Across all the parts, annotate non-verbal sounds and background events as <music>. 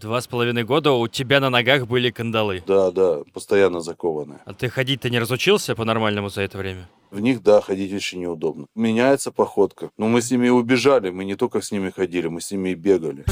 Два с половиной года у тебя на ногах были кандалы. Да, да, постоянно закованные. А ты ходить-то не разучился по-нормальному за это время? В них, да, ходить очень неудобно. Меняется походка. Но мы с ними убежали, мы не только с ними ходили, мы с ними и бегали.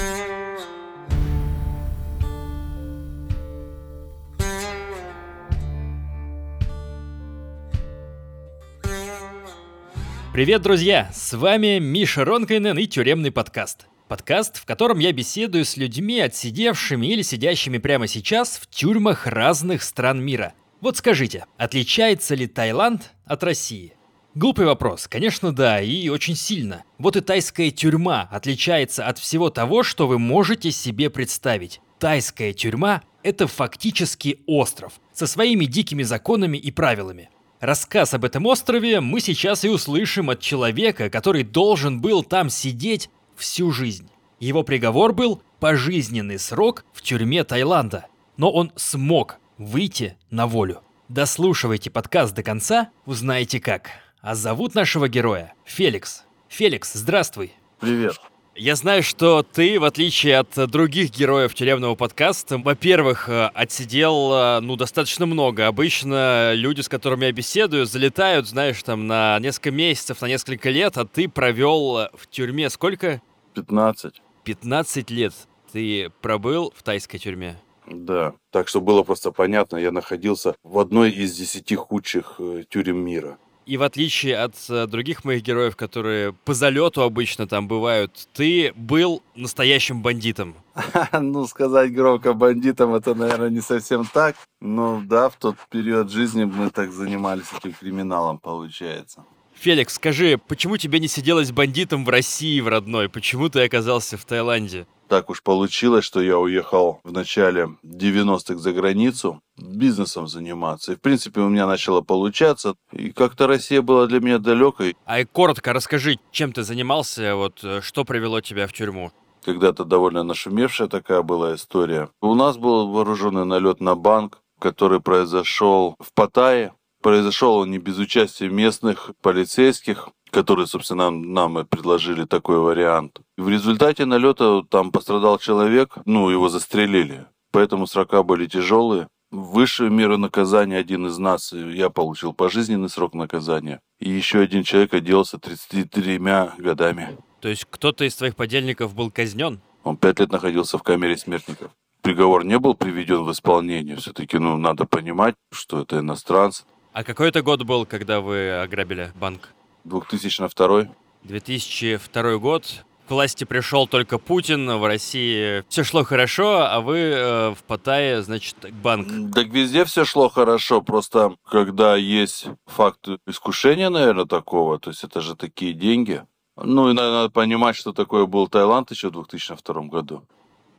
Привет, друзья! С вами Миша Ронкайнен и Тюремный подкаст. Подкаст, в котором я беседую с людьми, отсидевшими или сидящими прямо сейчас в тюрьмах разных стран мира. Вот скажите, отличается ли Таиланд от России? Глупый вопрос, конечно, да, и очень сильно. Вот и тайская тюрьма отличается от всего того, что вы можете себе представить. Тайская тюрьма – это фактически остров со своими дикими законами и правилами. Рассказ об этом острове мы сейчас и услышим от человека, который должен был там сидеть всю жизнь. Его приговор был пожизненный срок в тюрьме Таиланда. Но он смог выйти на волю. Дослушивайте подкаст до конца, узнаете как. А зовут нашего героя Феликс. Феликс, здравствуй. Привет. Я знаю, что ты, в отличие от других героев тюремного подкаста, во-первых, э, отсидел, э, ну, достаточно много. Обычно люди, с которыми я беседую, залетают, знаешь, там, на несколько месяцев, на несколько лет, а ты провел э, в тюрьме сколько? 15. 15 лет ты пробыл в тайской тюрьме. Да. Так что было просто понятно, я находился в одной из десяти худших тюрем мира. И в отличие от э, других моих героев, которые по залету обычно там бывают, ты был настоящим бандитом. <laughs> Ну, сказать громко бандитом, это, наверное, не совсем так. Но да, в тот период жизни мы так занимались этим криминалом, получается. Феликс, скажи, почему тебе не сиделось бандитом в России, в родной? Почему ты оказался в Таиланде? Так уж получилось, что я уехал в начале 90-х за границу бизнесом заниматься. И, в принципе, у меня начало получаться. И как-то Россия была для меня далекой. А и коротко расскажи, чем ты занимался, вот э, что привело тебя в тюрьму? Когда-то довольно нашумевшая такая была история. У нас был вооруженный налет на банк, который произошел в Паттайе. Произошел он не без участия местных полицейских, которые, собственно, нам, и предложили такой вариант. И в результате налета там пострадал человек, ну, его застрелили. Поэтому срока были тяжелые. Высшую меру наказания один из нас, я получил пожизненный срок наказания. И еще один человек отделался 33 годами. То есть кто-то из твоих подельников был казнен? Он пять лет находился в камере смертников. Приговор не был приведен в исполнение. Все-таки, ну, надо понимать, что это иностранцы. А какой это год был, когда вы ограбили банк? 2002. 2002 год. К власти пришел только Путин, в России все шло хорошо, а вы э, в Паттайе, значит, банк. Так везде все шло хорошо, просто когда есть факт искушения, наверное, такого, то есть это же такие деньги. Ну и надо, надо понимать, что такое был Таиланд еще в 2002 году.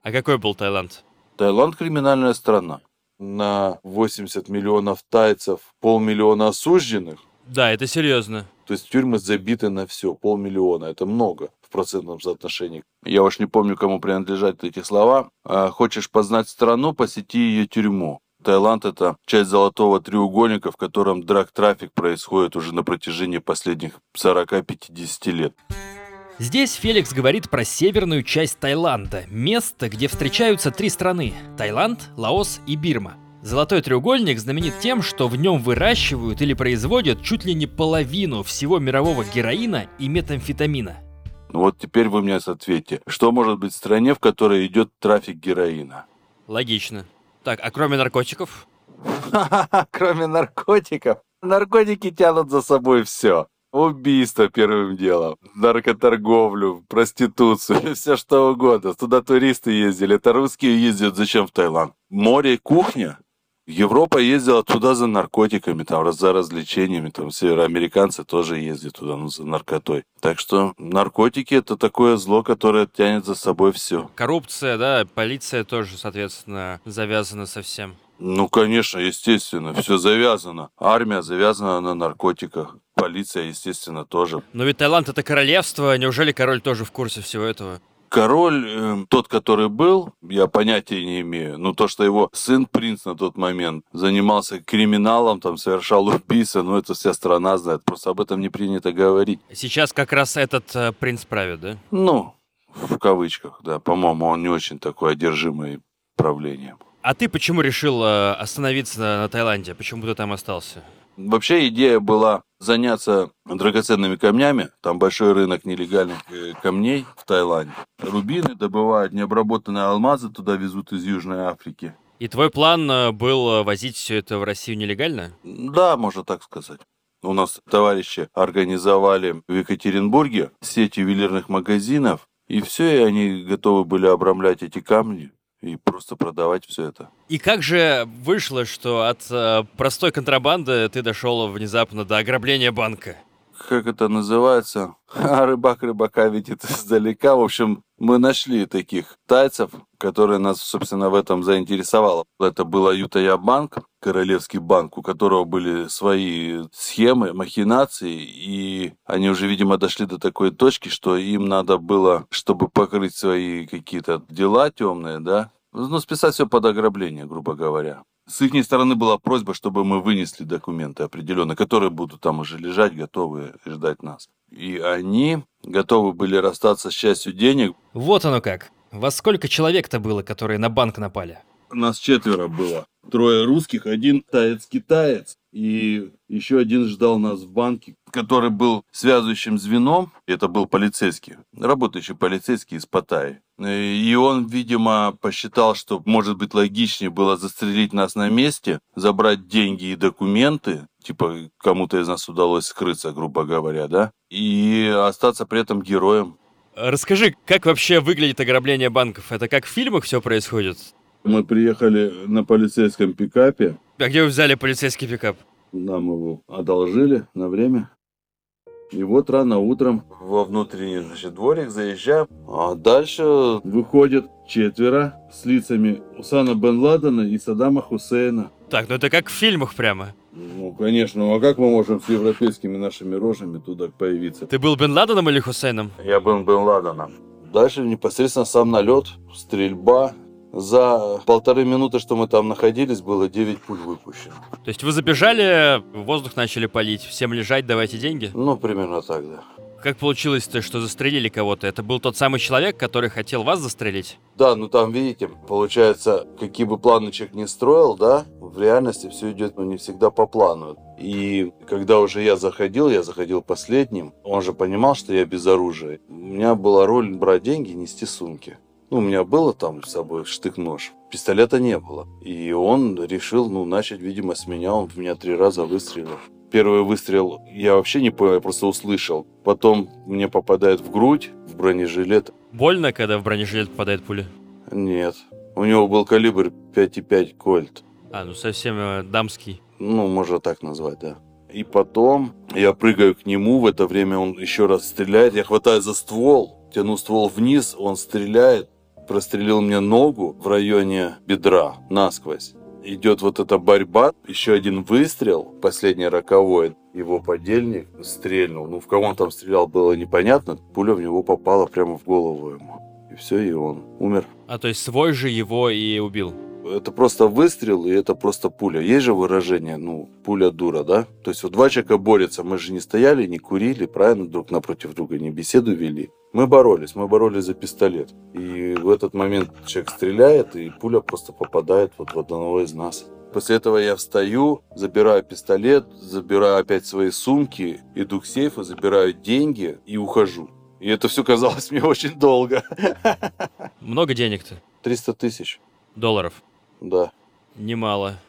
А какой был Таиланд? Таиланд криминальная страна на 80 миллионов тайцев полмиллиона осужденных. Да, это серьезно. То есть тюрьмы забиты на все, полмиллиона. Это много в процентном соотношении. Я уж не помню, кому принадлежат эти слова. А, хочешь познать страну, посети ее тюрьму. Таиланд – это часть золотого треугольника, в котором драг-трафик происходит уже на протяжении последних 40-50 лет. Здесь Феликс говорит про северную часть Таиланда, место, где встречаются три страны – Таиланд, Лаос и Бирма. Золотой треугольник знаменит тем, что в нем выращивают или производят чуть ли не половину всего мирового героина и метамфетамина. Ну вот теперь вы мне ответьте, что может быть в стране, в которой идет трафик героина? Логично. Так, а кроме наркотиков? <laughs> Кроме наркотиков? Наркотики тянут за собой все. Убийство первым делом, наркоторговлю, проституцию, <laughs> все что угодно. Туда туристы ездили, это русские ездят зачем в Таиланд? Море, кухня? Европа ездила туда за наркотиками, там, за развлечениями, там, североамериканцы тоже ездят туда, ну, за наркотой. Так что наркотики это такое зло, которое тянет за собой все. Коррупция, да, полиция тоже, соответственно, завязана со всем. Ну, конечно, естественно, все завязано. Армия завязана на наркотиках. Полиция, естественно, тоже. Но ведь Таиланд это королевство, неужели король тоже в курсе всего этого? Король, э, тот, который был, я понятия не имею. Но то, что его сын, принц на тот момент, занимался криминалом, там, совершал убийство, ну, это вся страна знает. Просто об этом не принято говорить. Сейчас как раз этот э, принц правит, да? Ну, В кавычках, да. По-моему, он не очень такой одержимый правлением. А ты почему решил э, остановиться на, на Таиланде? Почему ты там остался? Вообще идея была заняться драгоценными камнями. Там большой рынок нелегальных э, камней в Таиланде. Рубины добывают, необработанные алмазы туда везут из Южной Африки. И твой план э, был э, возить все это в Россию нелегально? Да, можно так сказать. У нас товарищи организовали в Екатеринбурге сеть ювелирных магазинов, и все, и они готовы были обрамлять эти камни и просто продавать все это. И как же вышло, что от э, простой контрабанды ты дошел внезапно до ограбления банка? Как это называется, а <laughs> рыбак рыбака видит издалека. В общем, мы нашли таких тайцев, которые нас, собственно, в этом заинтересовало. Это был Аютая банк, королевский банк, у которого были свои схемы, махинации, и они уже, видимо, дошли до такой точки, что им надо было, чтобы покрыть свои какие-то дела темные, да, ну, списать все под ограбление, грубо говоря. С их стороны была просьба, чтобы мы вынесли документы определенно, которые будут там уже лежать, готовы ждать нас. И они готовы были расстаться с частью денег. Вот оно как. Во сколько человек-то было, которые на банк напали? Нас четверо было. Трое русских, один таец-китаец и еще один ждал нас в банке, который был связывающим звеном. Это был полицейский, работающий полицейский из Паттайи. И он, видимо, посчитал, что может быть логичнее было застрелить нас на месте, забрать деньги и документы, типа кому-то из нас удалось скрыться, грубо говоря, да, и остаться при этом героем. Расскажи, как вообще выглядит ограбление банков? Это как в фильмах все происходит? Мы приехали на полицейском пикапе. А где вы взяли полицейский пикап? Нам его одолжили на время. И вот рано утром во внутренний значит, дворик заезжаем, а дальше выходят четверо с лицами Усана Бен Ладена и Саддама Хусейна. Так, ну это как в фильмах прямо. Ну, конечно, ну а как мы можем с европейскими нашими рожами туда появиться? Ты был Бен Ладеном или Хусейном? Я был Бен Ладеном. Дальше непосредственно сам налет, стрельба, за полторы минуты, что мы там находились, было 9 пуль выпущено. То есть вы забежали, воздух начали палить, всем лежать, давайте деньги? Ну, примерно так, да. Как получилось-то, что застрелили кого-то? Это был тот самый человек, который хотел вас застрелить? Да, ну там, видите, получается, какие бы планы человек не строил, да, в реальности все идет, ну, не всегда по плану. И когда уже я заходил, я заходил последним, он же понимал, что я без оружия. У меня была роль брать деньги нести сумки. Ну, у меня было там с собой штык-нож. Пистолета не было. И он решил, ну, начать, видимо, с меня. Он в меня три раза выстрелил. Первый выстрел я вообще не понял, я просто услышал. Потом мне попадает в грудь, в бронежилет. Больно, когда в бронежилет попадает пуля? Нет. У него был калибр 5,5 кольт. А, ну совсем э, дамский. Ну, можно так назвать, да. И потом я прыгаю к нему, в это время он еще раз стреляет, я хватаю за ствол, тяну ствол вниз, он стреляет, прострелил мне ногу в районе бедра насквозь. Идет вот эта борьба, еще один выстрел, последний роковой, его подельник стрельнул. Ну, в кого он там стрелял, было непонятно. Пуля в него попала прямо в голову ему. И все, и он умер. А то есть свой же его и убил? Это просто выстрел, и это просто пуля. Есть же выражение, ну, пуля дура, да? То есть вот два человека борются, мы же не стояли, не курили, правильно, друг напротив друга, не беседу вели. Мы боролись, мы боролись за пистолет. И в этот момент человек стреляет, и пуля просто попадает вот в одного из нас. После этого я встаю, забираю пистолет, забираю опять свои сумки, иду к сейфу, забираю деньги и ухожу. И это все казалось мне очень долго. Много денег-то? 300 тысяч. Долларов? Да. Немало.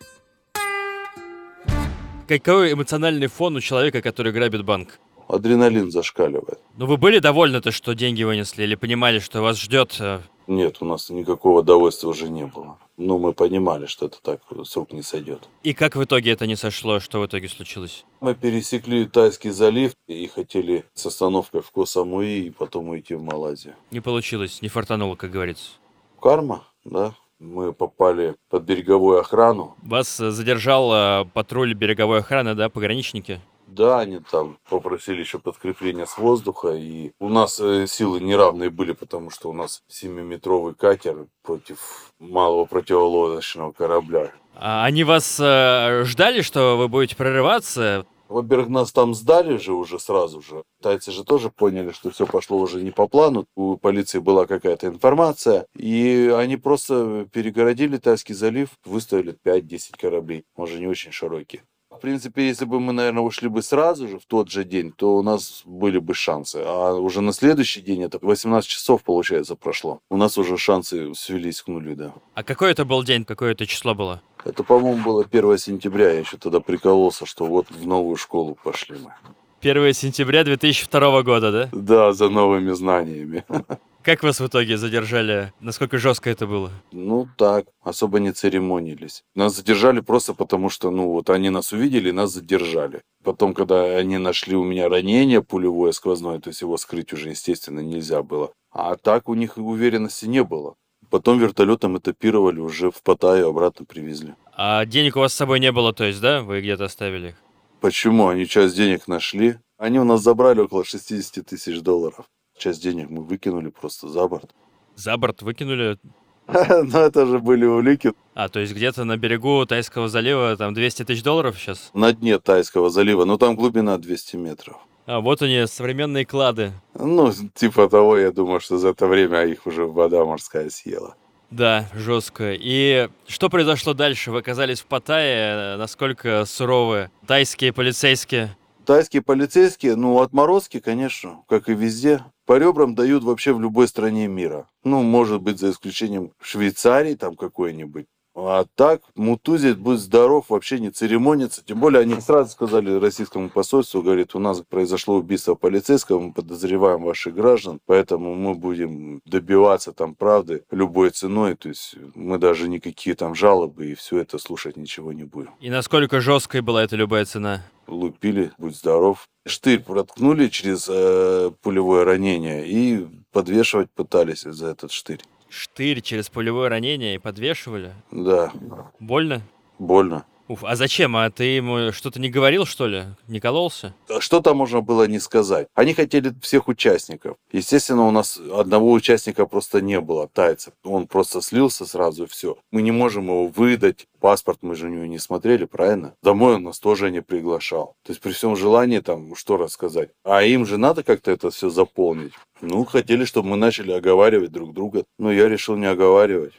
Какой эмоциональный фон у человека, который грабит банк? Адреналин зашкаливает. Ну вы были довольны то, что деньги вынесли, или понимали, что вас ждет? Э? Нет, у нас никакого удовольствия уже не было. Ну, мы понимали, что это так с рук не сойдет. И как в итоге это не сошло? Что в итоге случилось? Мы пересекли Тайский залив и хотели с остановкой в Косамуи и потом уйти в Малайзию. Не получилось, не фартануло, как говорится. Карма, да мы попали под береговую охрану. Вас э, задержал э, патруль береговой охраны, да, пограничники? Да, они там попросили еще подкрепление с воздуха, и у нас э, силы неравные были, потому что у нас 7-метровый катер против малого противолодочного корабля. А они вас э, ждали, что вы будете прорываться? Во-первых, нас там сдали же уже сразу же. Тайцы же тоже поняли, что все пошло уже не по плану. У полиции была какая-то информация. И они просто перегородили Тайский залив, выставили 5-10 кораблей. Может, не очень широкие. В принципе, если бы мы, наверное, ушли бы сразу же в тот же день, то у нас были бы шансы. А уже на следующий день, это 18 часов, получается, прошло. У нас уже шансы свелись к нулю, да. А какой это был день, какое это число было? Это, по-моему, было 1 сентября. Я еще тогда прикололся, что вот в новую школу пошли мы. 1 сентября 2002 года, да? Да, за новыми знаниями. <laughs> Как вас в итоге задержали? Насколько жестко это было? Ну так, особо не церемонились. Нас задержали просто потому, что, ну вот, они нас увидели, нас задержали. Потом, когда они нашли у меня ранение пулевое сквозное, то есть его скрыть уже, естественно, нельзя было. А так у них уверенности не было. Потом вертолетом этапировали, уже в Паттайю обратно привезли. А денег у вас с собой не было, то есть, да? Вы где-то оставили их? Почему? Они часть денег нашли. Они у нас забрали около 60 тысяч долларов. Часть денег мы выкинули просто за борт. За борт выкинули? <laughs> Ну, это же были улики. А, то есть где-то на берегу Тайского залива там 200 тысяч долларов сейчас? На дне Тайского залива, но там глубина 200 метров. А вот они, современные клады. Ну, типа того, я думаю, что за это время их уже вода морская съела. Да, жестко. И что произошло дальше? Вы оказались в Паттайе. Насколько суровые тайские полицейские? Тайские полицейские, ну, отморозки, конечно, как и везде. По ребрам дают вообще в любой стране мира. Ну, может быть, за исключением Швейцарии там какой-нибудь. А так, мутузит, будь здоров, вообще не церемонится. Тем более, они сразу сказали российскому посольству, говорит, у нас произошло убийство полицейского, мы подозреваем ваших граждан, поэтому мы будем добиваться там правды любой ценой. То есть мы даже никакие там жалобы и все это слушать ничего не будем. И насколько жесткой была эта любая цена? Лупили, будь здоров. Штырь проткнули через э, пулевое ранение и подвешивать пытались за этот штырь. Штырь через пулевое ранение и подвешивали? Да. Больно? Больно. Уф, а зачем? А ты ему что-то не говорил, что ли? Не кололся? Что там можно было не сказать? Они хотели всех участников. Естественно, у нас одного участника просто не было, тайца. Он просто слился сразу все. Мы не можем его выдать. Паспорт мы же у него не смотрели, правильно? Домой он нас тоже не приглашал. То есть при всем желании там что рассказать. А им же надо как-то это все заполнить. Ну, хотели, чтобы мы начали оговаривать друг друга. Но я решил не оговаривать.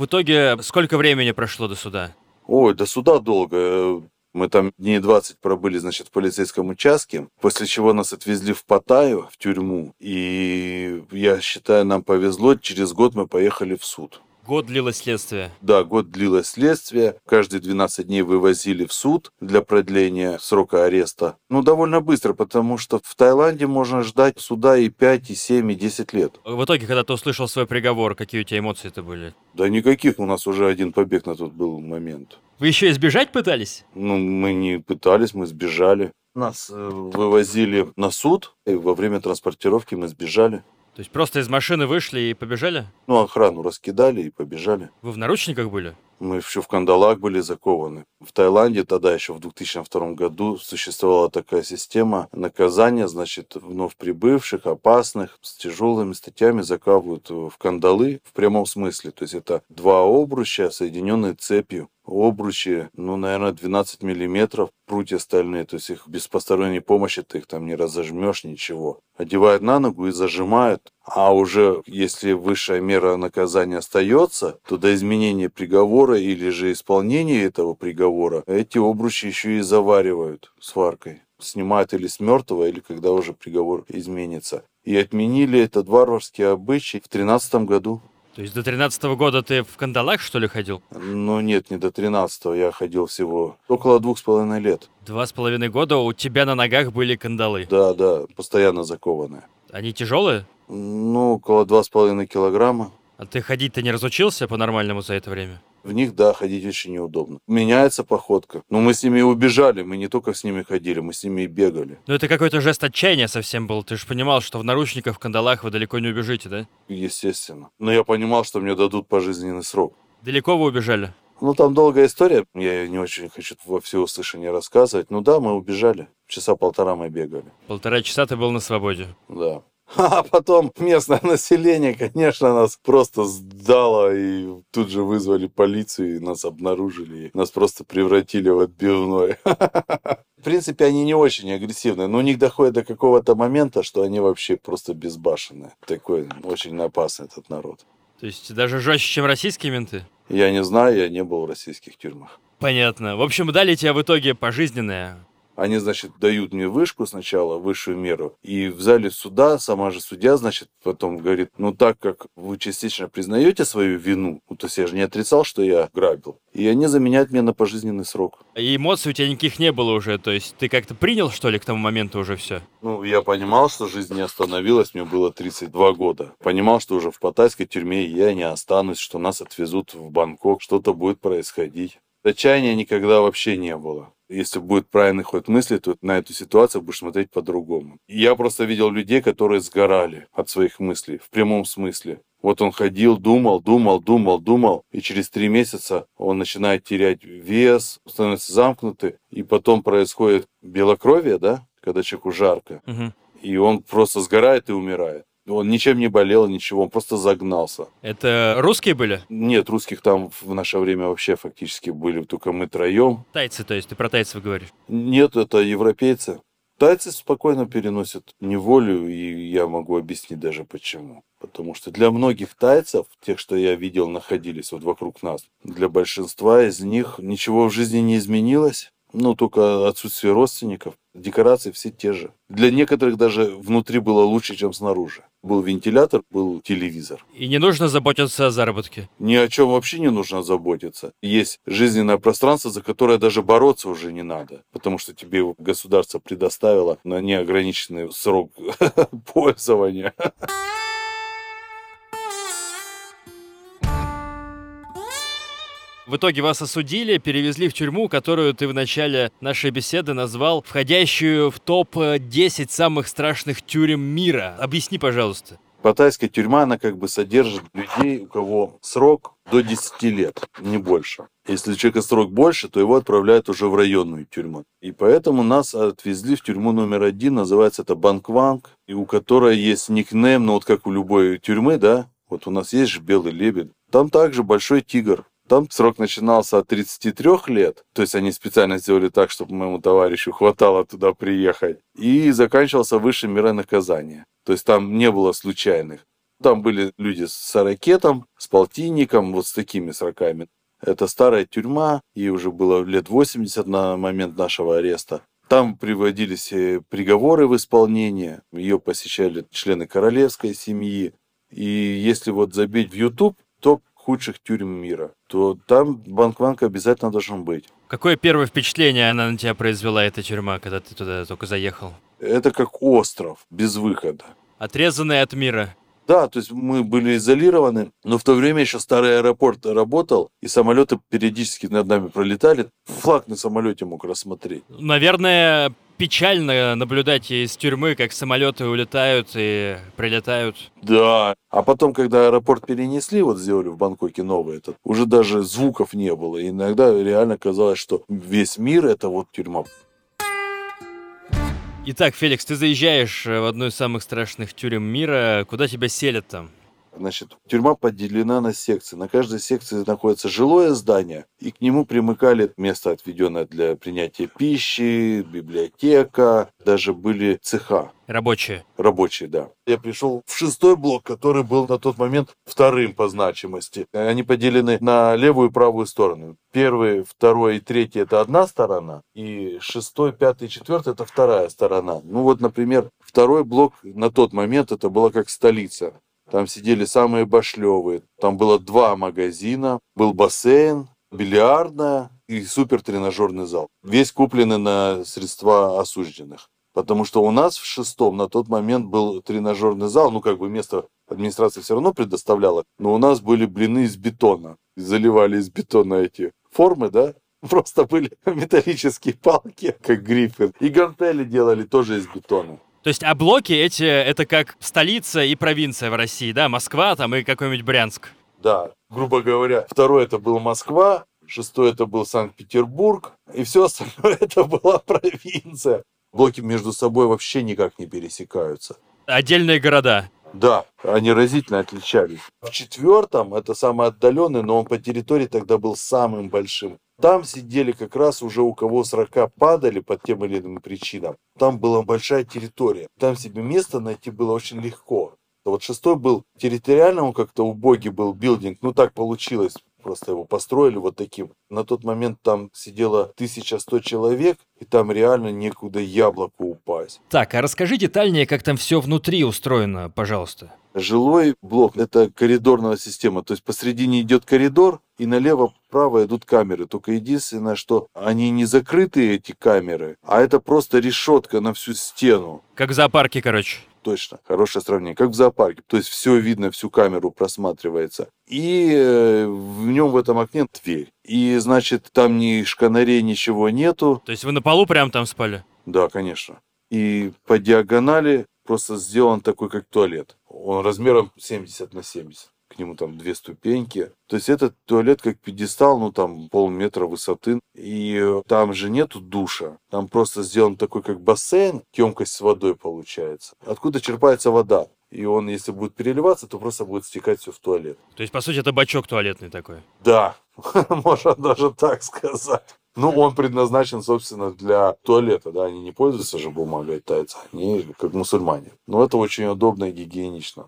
В итоге, сколько времени прошло до суда? Ой, до суда долго. Мы там дней 20 пробыли, значит, в полицейском участке, после чего нас отвезли в Паттайю, в тюрьму. И я считаю, нам повезло, через год мы поехали в суд. Год длилось следствие. Да, год длилось следствие. Каждые 12 дней вывозили в суд для продления срока ареста. Ну, довольно быстро, потому что в Таиланде можно ждать суда и 5, и 7, и 10 лет. В итоге, когда ты услышал свой приговор, какие у тебя эмоции это были? Да никаких, у нас уже один побег на тот был момент. Вы еще избежать пытались? Ну, мы не пытались, мы сбежали. Нас э, вывозили на суд, и во время транспортировки мы сбежали. То есть просто из машины вышли и побежали? Ну, охрану раскидали и побежали. Вы в наручниках были? Мы еще в кандалах были закованы. В Таиланде тогда еще в 2002 году существовала такая система наказания, значит, вновь прибывших, опасных, с тяжелыми статьями заковывают в кандалы в прямом смысле. То есть это два обруча, соединенные цепью обручи, ну, наверное, 12 миллиметров, прутья стальные, то есть их без посторонней помощи ты их там не разожмешь, ничего. Одевают на ногу и зажимают, а уже если высшая мера наказания остается, то до изменения приговора или же исполнения этого приговора эти обручи еще и заваривают сваркой. Снимают или с мертвого, или когда уже приговор изменится. И отменили этот варварский обычай в 13 году. То есть до 13 года ты в кандалах, что ли, ходил? Ну нет, не до 13 я ходил всего около двух с половиной лет. Два с половиной года у тебя на ногах были кандалы? Да, да, постоянно закованные. Они тяжелые? Ну, около два с половиной килограмма. А ты ходить-то не разучился по-нормальному за это время? В них, да, ходить очень неудобно. Меняется походка. Но мы с ними и убежали, мы не только с ними ходили, мы с ними и бегали. Ну это какой-то жест отчаяния совсем был. Ты же понимал, что в наручниках, в кандалах вы далеко не убежите, да? Естественно. Но я понимал, что мне дадут пожизненный срок. Далеко вы убежали? Ну, там долгая история. Я не очень хочу во всеуслышание рассказывать. Ну да, мы убежали. Часа полтора мы бегали. Полтора часа ты был на свободе. Да. А потом местное <laughs> население, конечно, нас просто сдало, и тут же вызвали полицию, и нас обнаружили, и нас просто превратили в отбивной. <laughs> В принципе, они не очень агрессивные, но у них доходит до какого-то момента, что они вообще просто безбашенные. Такой очень опасный этот народ. То есть даже жестче, чем российские менты? Я не знаю, я не был в российских тюрьмах. Понятно. В общем, дали тебе в итоге пожизненное. Они, значит, дают мне вышку сначала, высшую меру, и в зале суда сама же судья, значит, потом говорит, ну так как вы частично признаете свою вину, ну, то есть я же не отрицал, что я грабил, и они заменяют меня на пожизненный срок. И эмоций у тебя никаких не было уже, то есть ты как-то принял, что ли, к тому моменту уже все? Ну, я понимал, что жизнь не остановилась, мне было 32 года. Понимал, что уже в паттайской тюрьме я не останусь, что нас отвезут в Бангкок, что-то будет происходить. Отчаяния никогда вообще не было. Если будет правильный ход мысли, то на эту ситуацию будешь смотреть по-другому. Я просто видел людей, которые сгорали от своих мыслей, в прямом смысле. Вот он ходил, думал, думал, думал, думал, и через три месяца он начинает терять вес, становится замкнутый, и потом происходит белокровие, да, когда человеку жарко, Угу. и он просто сгорает и умирает. Он ничем не болел, ничего, он просто загнался. Это русские были? Нет, русских там в наше время вообще фактически были только мы троем. Тайцы, то есть ты про тайцев говоришь. Нет, это европейцы. Тайцы спокойно переносят неволю, и я могу объяснить даже почему. Потому что для многих тайцев, тех, что я видел, находились вот вокруг нас, для большинства из них ничего в жизни не изменилось. Ну, только отсутствие родственников. Декорации все те же. Для некоторых даже внутри было лучше, чем снаружи. Был вентилятор, был телевизор. И не нужно заботиться о заработке. Ни о чем вообще не нужно заботиться. Есть жизненное пространство, за которое даже бороться уже не надо. Потому что тебе его государство предоставило на неограниченный срок <laughs> пользования. В итоге вас осудили, перевезли в тюрьму, которую ты в начале нашей беседы назвал входящую в топ-10 самых страшных тюрем мира. Объясни, пожалуйста. Паттайская тюрьма, она как бы содержит людей, у кого срок до 10 лет, не больше. Если у человека срок больше, то его отправляют уже в районную тюрьму. И поэтому нас отвезли в тюрьму номер один, называется это Банкванг, и у которой есть никнейм, ну вот как у любой тюрьмы, да, вот у нас есть же белый лебедь. Там также большой тигр. Там срок начинался от 33 лет, то есть они специально сделали так, чтобы моему товарищу хватало туда приехать, и заканчивался высшей мерой наказания. То есть там не было случайных. Там были люди с ракетом, с полтинником, вот с такими сроками. Это старая тюрьма, ей уже было лет 80 на момент нашего ареста. Там приводились э, приговоры в исполнение, ее посещали члены королевской семьи. И если вот забить в YouTube, худших тюрем мира, то там Банкванг обязательно должен быть. Какое первое впечатление она на тебя произвела, эта тюрьма, когда ты туда только заехал? Это как остров без выхода. Отрезанный от мира. Да, то есть мы были изолированы, но в то время еще старый аэропорт работал, и самолеты периодически над нами пролетали. Флаг на самолете мог рассмотреть. Наверное, печально наблюдать из тюрьмы, как самолеты улетают и прилетают. Да. А потом, когда аэропорт перенесли, вот сделали в Бангкоке новый этот, уже даже звуков не было. И иногда реально казалось, что весь мир это вот тюрьма. Итак, Феликс, ты заезжаешь в одну из самых страшных тюрем мира. Куда тебя селят там? Значит, тюрьма поделена на секции. На каждой секции находится жилое здание, и к нему примыкали место, отведенное для принятия пищи, библиотека, даже были цеха. Рабочие. Рабочие, да. Я пришел в шестой блок, который был на тот момент вторым по значимости. Они поделены на левую и правую сторону. Первый, второй и третий – это одна сторона, и шестой, пятый и четвертый – это вторая сторона. Ну вот, например, второй блок на тот момент это была как столица. Там сидели самые башлевые. Там было два магазина, был бассейн, бильярдная и супер тренажерный зал. Весь купленный на средства осужденных. Потому что у нас в шестом на тот момент был тренажерный зал, ну как бы место администрация все равно предоставляла, но у нас были блины из бетона. Заливали из бетона эти формы, да, <laughs> просто были <laughs> металлические палки, как гриффин. И гантели делали тоже из бетона. То есть, а блоки эти, это как столица и провинция в России, да? Москва там и какой-нибудь Брянск. Да, грубо говоря, второй это был Москва, шестой это был Санкт-Петербург, и все остальное <laughs> это была провинция. Блоки между собой вообще никак не пересекаются. отдельные города. Да, они разительно отличались. В четвертом, это самый отдаленный, но он по территории тогда был самым большим. Там сидели как раз уже у кого срока падали по тем или иным причинам. Там была большая территория. Там себе место найти было очень легко. Вот шестой был территориально, он как-то убогий был билдинг. Ну так получилось. Просто его построили вот таким. На тот момент там сидело 1100 человек, и там реально некуда яблоку упасть. Так, а расскажи детальнее, как там все внутри устроено, пожалуйста. Жилой блок – это коридорная система, то есть посредине идет коридор, и налево-право идут камеры. Только единственное, что они не закрытые, эти камеры, а это просто решетка на всю стену. Как в зоопарке, короче. Точно, хорошее сравнение. Как в зоопарке. То есть все видно, всю камеру просматривается. И э, в нем в этом окне дверь. И значит, там ни шканарей, ничего нету. То есть вы на полу прям там спали? Да, конечно. И по диагонали просто сделан такой, как туалет. Он размером 70 на 70 к нему там две ступеньки. То есть этот туалет как пьедестал, ну там полметра высоты. И там же нету душа. Там просто сделан такой как бассейн, емкость с водой получается. Откуда черпается вода? И он, если будет переливаться, то просто будет стекать все в туалет. То есть, по сути, это бачок туалетный такой? Да, <laughs> можно даже так сказать. Ну, он предназначен, собственно, для туалета, да, они не пользуются же бумагой тайцы, они как мусульмане. Но это очень удобно и гигиенично.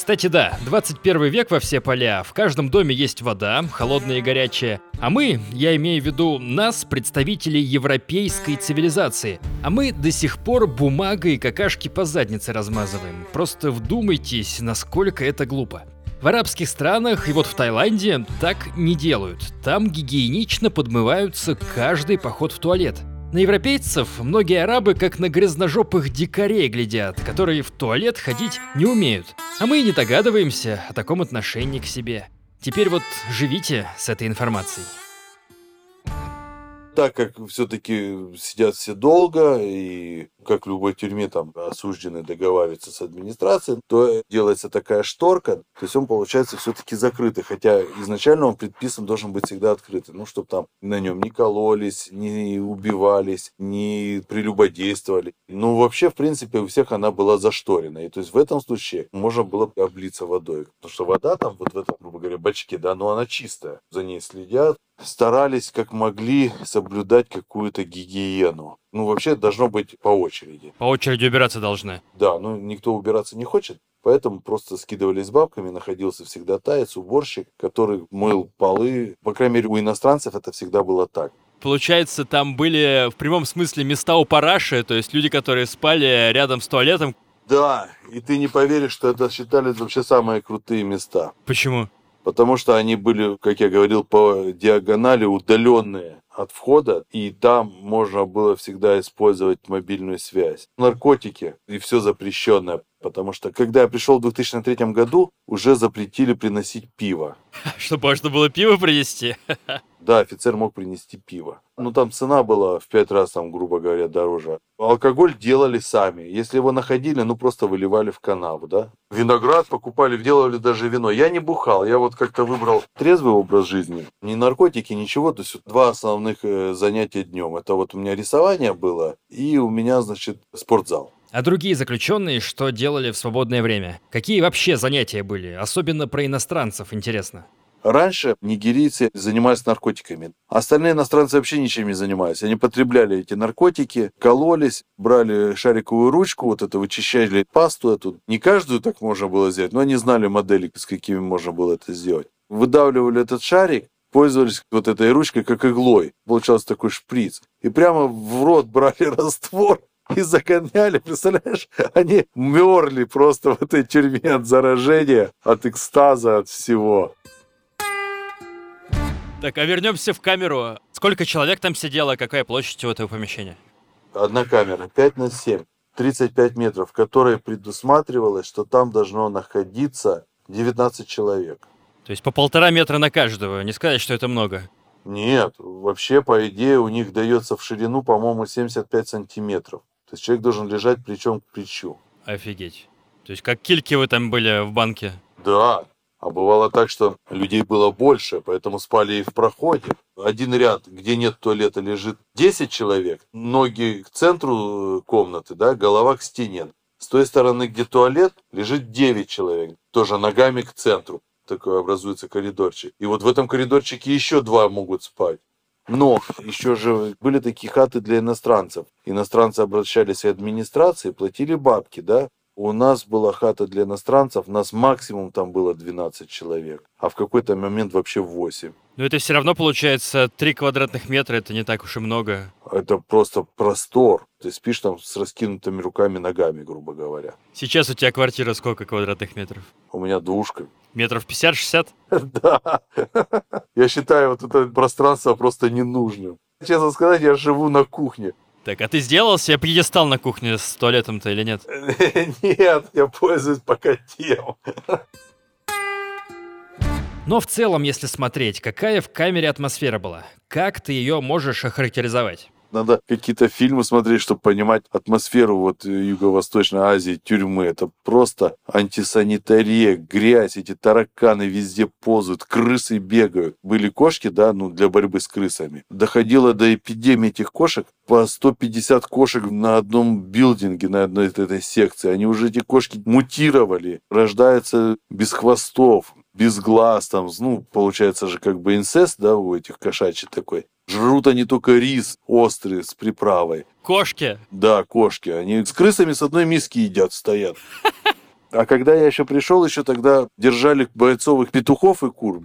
Кстати, да, 21 век во все поля, в каждом доме есть вода, холодная и горячая. А мы, я имею в виду нас, представителей европейской цивилизации, а мы до сих пор бумагой и какашки по заднице размазываем. Просто вдумайтесь, насколько это глупо. В арабских странах и вот в Таиланде так не делают. Там гигиенично подмываются каждый поход в туалет. На европейцев многие арабы как на грязножопых дикарей глядят, которые в туалет ходить не умеют. А мы и не догадываемся о таком отношении к себе. Теперь вот живите с этой информацией так как все-таки сидят все долго, и как в любой тюрьме там осужденный договаривается с администрацией, то делается такая шторка, то есть он получается все-таки закрытый, хотя изначально он предписан должен быть всегда открытый, ну, чтобы там на нем не кололись, не убивались, не прелюбодействовали. Ну, вообще, в принципе, у всех она была зашторена, и то есть в этом случае можно было облиться водой, потому что вода там вот в этом, грубо говоря, бачке, да, но она чистая, за ней следят, старались как могли соблюдать какую-то гигиену. Ну, вообще должно быть по очереди. По очереди убираться должны. Да, ну никто убираться не хочет, поэтому просто скидывались бабками, находился всегда таец, уборщик, который мыл полы. По крайней мере, у иностранцев это всегда было так. Получается, там были в прямом смысле места у параши, то есть люди, которые спали рядом с туалетом. Да, и ты не поверишь, что это считались вообще самые крутые места. Почему? потому что они были, как я говорил, по диагонали удаленные от входа, и там можно было всегда использовать мобильную связь. Наркотики и все запрещенное, потому что когда я пришел в 2003 году, уже запретили приносить пиво. <laughs> Чтобы можно было пиво принести? <laughs> Да, офицер мог принести пиво. Ну, там цена была в пять раз, там, грубо говоря, дороже. Алкоголь делали сами. Если его находили, ну, просто выливали в канаву, да. Виноград покупали, делали даже вино. Я не бухал, я вот как-то выбрал трезвый образ жизни. Ни наркотики, ничего. То есть два основных э, занятия днем. Это вот у меня рисование было, и у меня, значит, спортзал. А другие заключенные что делали в свободное время? Какие вообще занятия были? Особенно про иностранцев интересно. Раньше нигерийцы занимались наркотиками. Остальные иностранцы вообще ничем не занимались. Они потребляли эти наркотики, кололись, брали шариковую ручку, вот это вычищали пасту эту. Не каждую так можно было сделать, но они знали модели, с какими можно было это сделать. Выдавливали этот шарик, пользовались вот этой ручкой как иглой. Получался такой шприц. И прямо в рот брали <laughs> раствор и загоняли, представляешь? Они мерли просто в этой тюрьме от заражения, от экстаза, от всего. Так, а вернемся в камеру. Сколько человек там сидело, какая площадь у этого помещения? Одна камера, 5 на 7, 35 метров, в которой предусматривалось, что там должно находиться 19 человек. То есть по полтора метра на каждого, не сказать, что это много. Нет, вообще, по идее, у них дается в ширину, по-моему, 75 сантиметров. То есть человек должен лежать плечом к плечу. Офигеть. То есть как кильки вы там были в банке? Да, а бывало так, что людей было больше, поэтому спали и в проходе. Один ряд, где нет туалета, лежит 10 человек, ноги к центру э, комнаты, да, голова к стене. С той стороны, где туалет, лежит 9 человек, тоже ногами к центру. Такой образуется коридорчик. И вот в этом коридорчике еще два могут спать. Но еще же были такие хаты для иностранцев. Иностранцы обращались к администрации, платили бабки, да? У нас была хата для иностранцев, нас максимум там было 12 человек, а в какой-то момент вообще 8. Но это все равно получается 3 квадратных метра, это не так уж и много. Это просто простор. Ты спишь там с раскинутыми руками, ногами, грубо говоря. Сейчас у тебя квартира сколько квадратных метров? У меня двушка. Метров 50-60? <laughs> Да. Я считаю вот это пространство просто ненужным. Честно сказать, я живу на кухне. Так, а ты сделал себе пьедестал на кухне с туалетом-то или нет? <laughs> Нет, я пользуюсь пока тем. Но в целом, если смотреть, какая в камере атмосфера была? Как ты ее можешь охарактеризовать? Надо какие-то фильмы смотреть, чтобы понимать атмосферу вот Юго-Восточной Азии, тюрьмы. Это просто антисанитария, грязь, эти тараканы везде ползают, крысы бегают. Были кошки, да, ну, для борьбы с крысами. Доходило до эпидемии этих кошек. По 150 кошек на одном билдинге, на одной этой секции. Они уже, эти кошки, мутировали, рождаются без хвостов без глаз, там, ну, получается же как бы инцест, да, у этих кошачий такой. Жрут они только рис острый с приправой. Кошки? Да, кошки. Они с крысами с одной миски едят, стоят. <laughs> А когда я еще пришел, еще тогда держали бойцовых петухов и кур.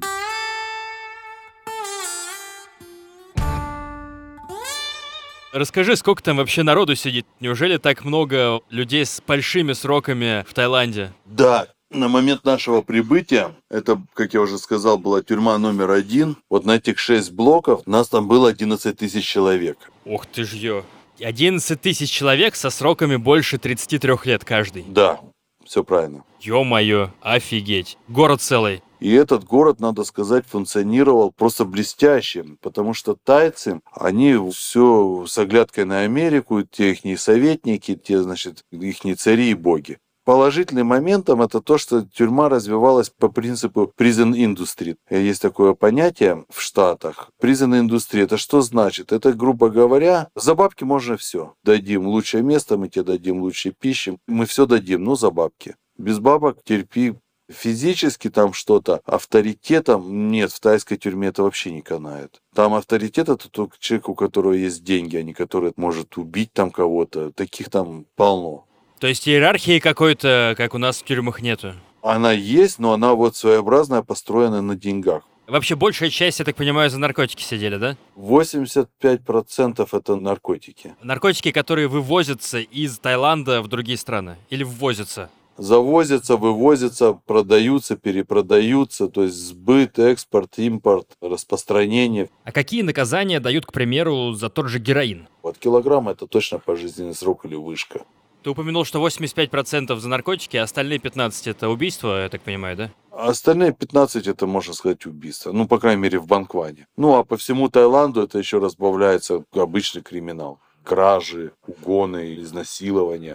Расскажи, сколько там вообще народу сидит? Неужели так много людей с большими сроками в Таиланде? Да, на момент нашего прибытия, это, как я уже сказал, была тюрьма номер один. Вот на этих шесть блоков нас там было 11 тысяч человек. Ох ты ж ё. 11 тысяч человек со сроками больше 33 лет каждый. Да, все правильно. Ё-моё, офигеть. Город целый. И этот город, надо сказать, функционировал просто блестяще, потому что тайцы, они все с оглядкой на Америку, те их советники, те, значит, их цари и боги. Положительным моментом это то, что тюрьма развивалась по принципу prison industry. Есть такое понятие в Штатах. Prison industry это что значит? Это, грубо говоря, за бабки можно все. Дадим лучшее место, мы тебе дадим лучшие пищи, мы все дадим, ну за бабки. Без бабок терпи, Физически там что-то, авторитетом нет, в тайской тюрьме это вообще не канает. Там авторитет это только человек, у которого есть деньги, а не который может убить там кого-то. Таких там полно. То есть иерархии какой-то, как у нас в тюрьмах, нету? Она есть, но она вот своеобразная, построена на деньгах. Вообще большая часть, я так понимаю, за наркотики сидели, да? 85% это наркотики. Наркотики, которые вывозятся из Таиланда в другие страны? Или ввозятся? Завозятся, вывозятся, продаются, перепродаются, то есть сбыт, экспорт, импорт, распространение. А какие наказания дают, к примеру, за тот же героин? Вот килограмм это точно пожизненный срок или вышка. Ты упомянул, что 85% за наркотики, а остальные 15% это убийство, я так понимаю, да? А остальные 15 это, можно сказать, убийство. Ну, по крайней мере, в Банкване. Ну, а по всему Таиланду это еще разбавляется обычный криминал. Кражи, угоны, изнасилования.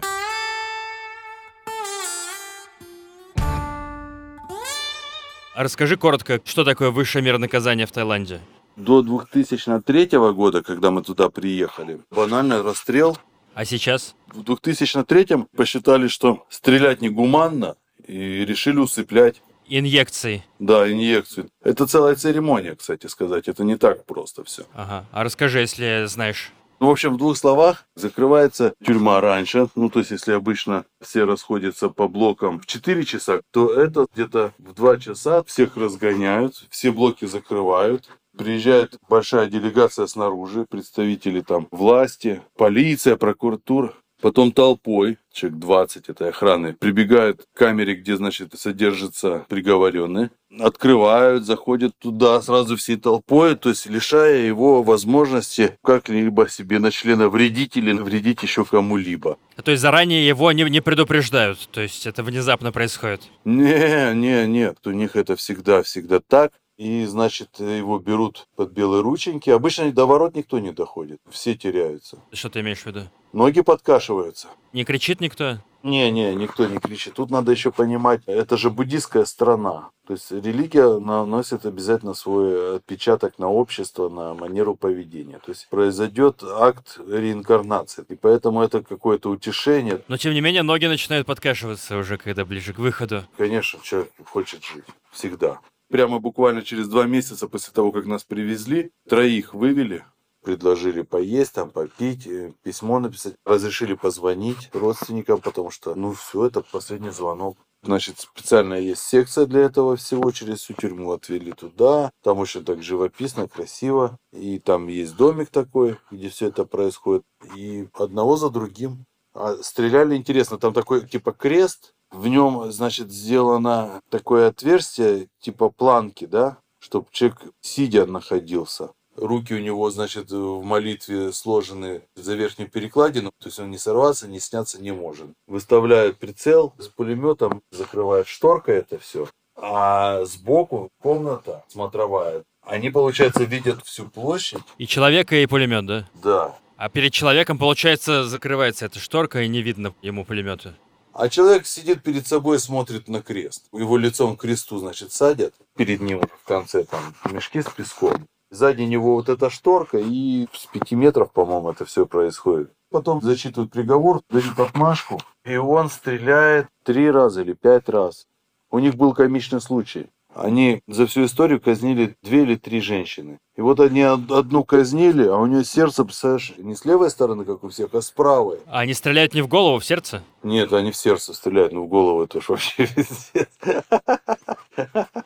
А расскажи коротко, что такое высшая мера наказания в Таиланде? До 2003 года, когда мы туда приехали, банальный расстрел а сейчас? В 2003-м посчитали, что стрелять негуманно и решили усыплять. Инъекции. Да, инъекции. Это целая церемония, кстати сказать. Это не так просто все. Ага. А расскажи, если знаешь. Ну, в общем, в двух словах, закрывается тюрьма раньше. Ну, то есть, если обычно все расходятся по блокам в 4 часа, то это где-то в 2 часа всех разгоняют, все блоки закрывают. Приезжает большая делегация снаружи, представители там власти, полиция, прокуратура. Потом толпой, человек 20 этой охраны, прибегают к камере, где, значит, содержатся приговоренные, открывают, заходят туда сразу всей толпой, то есть лишая его возможности как-либо себе на члена вредить или вредить еще кому-либо. То есть заранее его не, не предупреждают, то есть это внезапно происходит? Не, не, нет, у них это всегда, всегда так. И, значит, его берут под белые рученьки. Обычно до ворот никто не доходит, все теряются. Что ты имеешь в виду? Ноги подкашиваются. Не кричит никто? Не-не, никто не кричит. Тут надо еще понимать, это же буддийская страна. То есть религия наносит обязательно свой отпечаток на общество, на манеру поведения. То есть произойдет акт реинкарнации. И поэтому это какое-то утешение. Но тем не менее ноги начинают подкашиваться уже, когда ближе к выходу. Конечно, человек хочет жить. Всегда. Прямо буквально через два месяца после того, как нас привезли, троих вывели, предложили поесть, там попить, э, письмо написать, разрешили позвонить родственникам, потому что, ну, все, это последний звонок. Значит, специальная есть секция для этого всего, через всю тюрьму отвели туда. Там очень так живописно, красиво. И там есть домик такой, где все это происходит. И одного за другим. А стреляли интересно, там такой типа крест, в нем, значит, сделано такое отверстие, типа планки, да, чтобы человек сидя находился. Руки у него, значит, в молитве сложены за верхнюю перекладину, то есть он не сорваться, не сняться не может. Выставляют прицел с пулеметом, закрывают шторкой это все, а сбоку комната смотровая. Они, получается, видят всю площадь. И человека, и пулемет, да? Да. А перед человеком, получается, закрывается эта шторка, и не видно ему пулемета. А человек сидит перед собой и смотрит на крест. Его лицом к кресту, значит, садят. Перед ним в конце там мешки с песком. Сзади него вот эта шторка, и с пяти метров, по-моему, это все происходит. Потом зачитывают приговор, дают отмашку, и он стреляет три раза или пять раз. У них был комичный случай. Они за всю историю казнили две или три женщины. И вот они одну казнили, а у нее сердце, представляешь, не с левой стороны, как у всех, а с правой. А они стреляют не в голову, в сердце? Нет, они в сердце стреляют, но в голову это уж вообще <laughs> везде.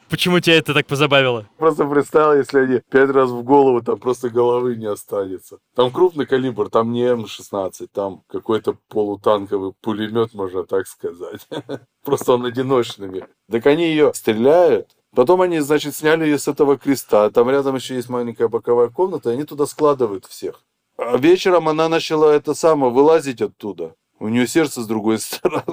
Почему тебя это так позабавило? Просто представил, если они пять раз в голову, там просто головы не останется. Там крупный калибр, там не М-16, там какой-то полутанковый пулемет, можно так сказать. <laughs> Просто он одиночными. Так они ее стреляют, Потом они, значит, сняли ее с этого креста. Там рядом еще есть маленькая боковая комната, и они туда складывают всех. А вечером она начала это самое вылазить оттуда. У нее сердце с другой <laughs> стороны.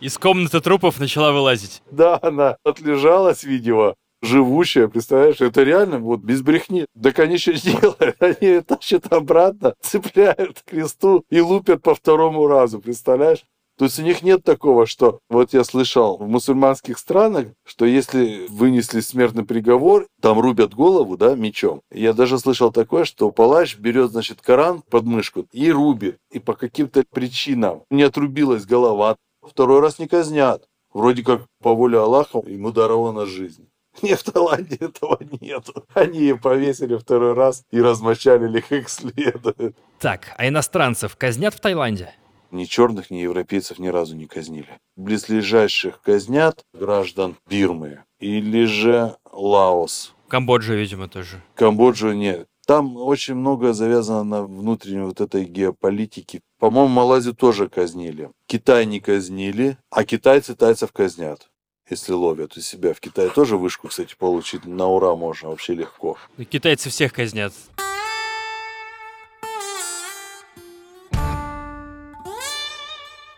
Из комнаты трупов начала вылазить. Да, она отлежалась, видимо, живущая, представляешь, это реально вот без брехни. Так они что делают? Они ее тащат обратно, цепляют к кресту и лупят по второму разу, представляешь? То есть у них нет такого, что вот я слышал в мусульманских странах, что если вынесли смертный приговор, там рубят голову, да, мечом. Я даже слышал такое, что палач берет, значит, Коран под мышку и рубит. И по каким-то причинам не отрубилась голова. Второй раз не казнят. Вроде как по воле Аллаха ему дарована жизнь. <laughs> Нет, в Таиланде этого нету. Они ее повесили второй раз и размочалили как следует. Так, а иностранцев казнят в Таиланде? Ни черных, ни европейцев ни разу не казнили. Близлежащих казнят граждан Бирмы или же Лаос. Камбоджа, видимо, тоже. Камбоджу нет. Там очень много завязано на внутренней вот этой геополитике. По-моему, Малайзию тоже казнили. Китай не казнили, а китайцы тайцев казнят если ловят у себя. В Китае тоже вышку, кстати, получить на ура можно вообще легко. Китайцы всех казнят.